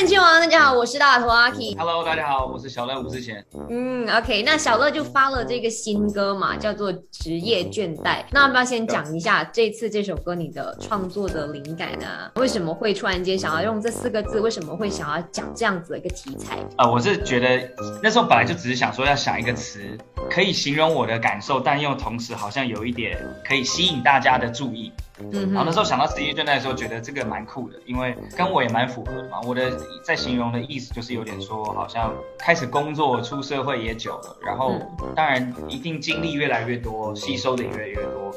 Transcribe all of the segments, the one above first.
大家好，我是大头阿 K。Hello，大家好，我是小乐吴志贤。嗯，OK，那小乐就发了这个新歌嘛，叫做《职业倦怠》。那要不要先讲一下这次这首歌你的创作的灵感呢？为什么会突然间想要用这四个字？为什么会想要讲这样子的一个题材？呃，我是觉得那时候本来就只是想说要想一个词，可以形容我的感受，但又同时好像有一点可以吸引大家的注意。嗯然后那，时候想到职业倦怠的时候，觉得这个蛮酷的，因为跟我也蛮符合的嘛。我的在形容的意思就是有点说，好像开始工作、出社会也久了，然后当然一定经历越来越多，吸收的也越来越多，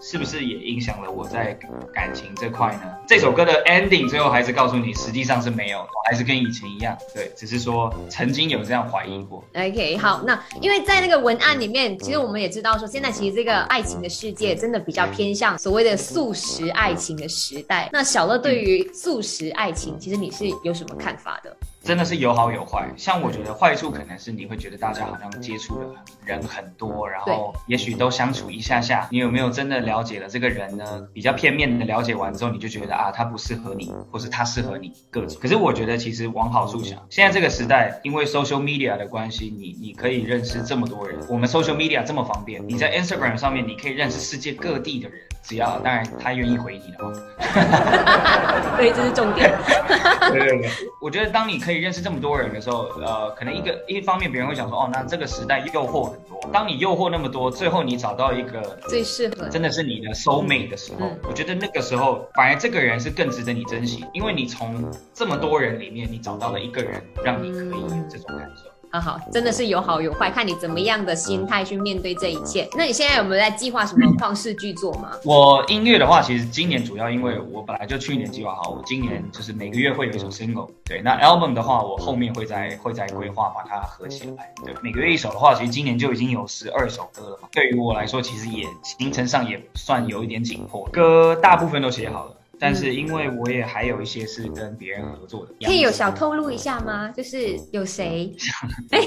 是不是也影响了我在感情这块呢？这首歌的 ending 最后还是告诉你，实际上是没有，还是跟以前一样，对，只是说曾经有这样怀疑过。OK，好，那因为在那个文案里面，其实我们也知道说，现在其实这个爱情的世界真的比较偏向所谓的素食爱情的时代。那小乐对于素食爱情，其实你是有什么看法的？真的是有好有坏。像我觉得坏处可能是你会觉得大家好像接触的人很多，然后也许都相处一下下，你有没有真的了解了这个人呢？比较片面的了解完之后，你就觉得啊，他不适合你，或是他适合你各种。可是我觉得其实往好处想，现在这个时代，因为 social media 的关系，你你可以认识这么多人。我们 social media 这么方便，你在 Instagram 上面你可以认识世界各地的人，只要当然他愿意回你的话。对，这是重点。我觉得当你可以认识这么多人的时候，呃，可能一个一方面别人会想说，哦，那这个时代诱惑很多。当你诱惑那么多，最后你找到一个最适合真的是你的 soul mate 的时候，嗯我觉得那个时候反而这个人是更值得你珍惜，因为你从这么多人里面，你找到了一个人，让你可以有这种感受。啊好，真的是有好有坏，看你怎么样的心态去面对这一切。那你现在有没有在计划什么旷世巨作吗？我音乐的话，其实今年主要因为我本来就去年计划好，我今年就是每个月会有一首 single。对，那 album 的话，我后面会再会再规划把它合起来。对，每个月一首的话，其实今年就已经有十二首歌了嘛。对于我来说，其实也行程上也算有一点紧迫，歌大部分都写好了。但是因为我也还有一些是跟别人合作的，可以有小透露一下吗？就是有谁？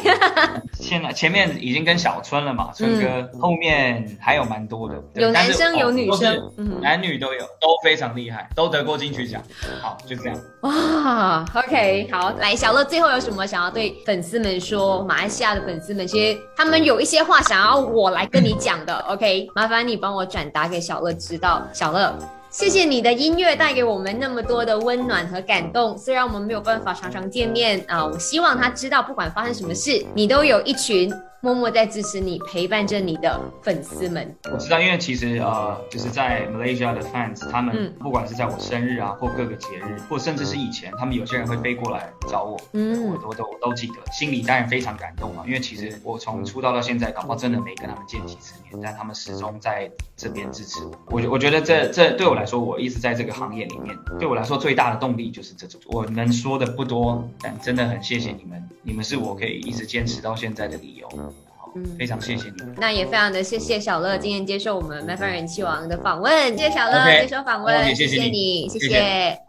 现在前面已经跟小春了嘛，春哥、后面还有蛮多的，有男生有女生嗯男女都有，都非常厉害，都得过金曲奖。好，就这样。哇，OK，好，来小乐，最后有什么想要对粉丝们说？马来西亚的粉丝们，其实他们有一些话想要我来跟你讲的，OK，麻烦你帮我转达给小乐知道。小乐，谢谢你的音乐带给我们那么多的温暖和感动。虽然我们没有办法常常见面啊、我希望他知道，不管发生什么事，你都有一群默默在支持你、陪伴着你的粉丝们。我知道，因为其实呃，就是在 Malaysia 的 fans，他们嗯不管是在我生日啊，或各个节日，或甚至是以前，他们有些人会飞过来找我，嗯我我都我都记得，心里当然非常感动嘛。因为其实我从出道到现在，搞不好真的没跟他们见几次面，但他们始终在这边支持我。我我觉得这这对我来说，我一直在这个行业里面，对我来说最大的动力就是这种。我能说的不多，但真的很谢谢你们，你们是我可以一直坚持到现在的理由。非常谢谢你们。那也非常的谢谢小乐今天接受我们麦饭人气王的访问，谢谢小乐接受访问，谢谢谢你你，谢谢谢谢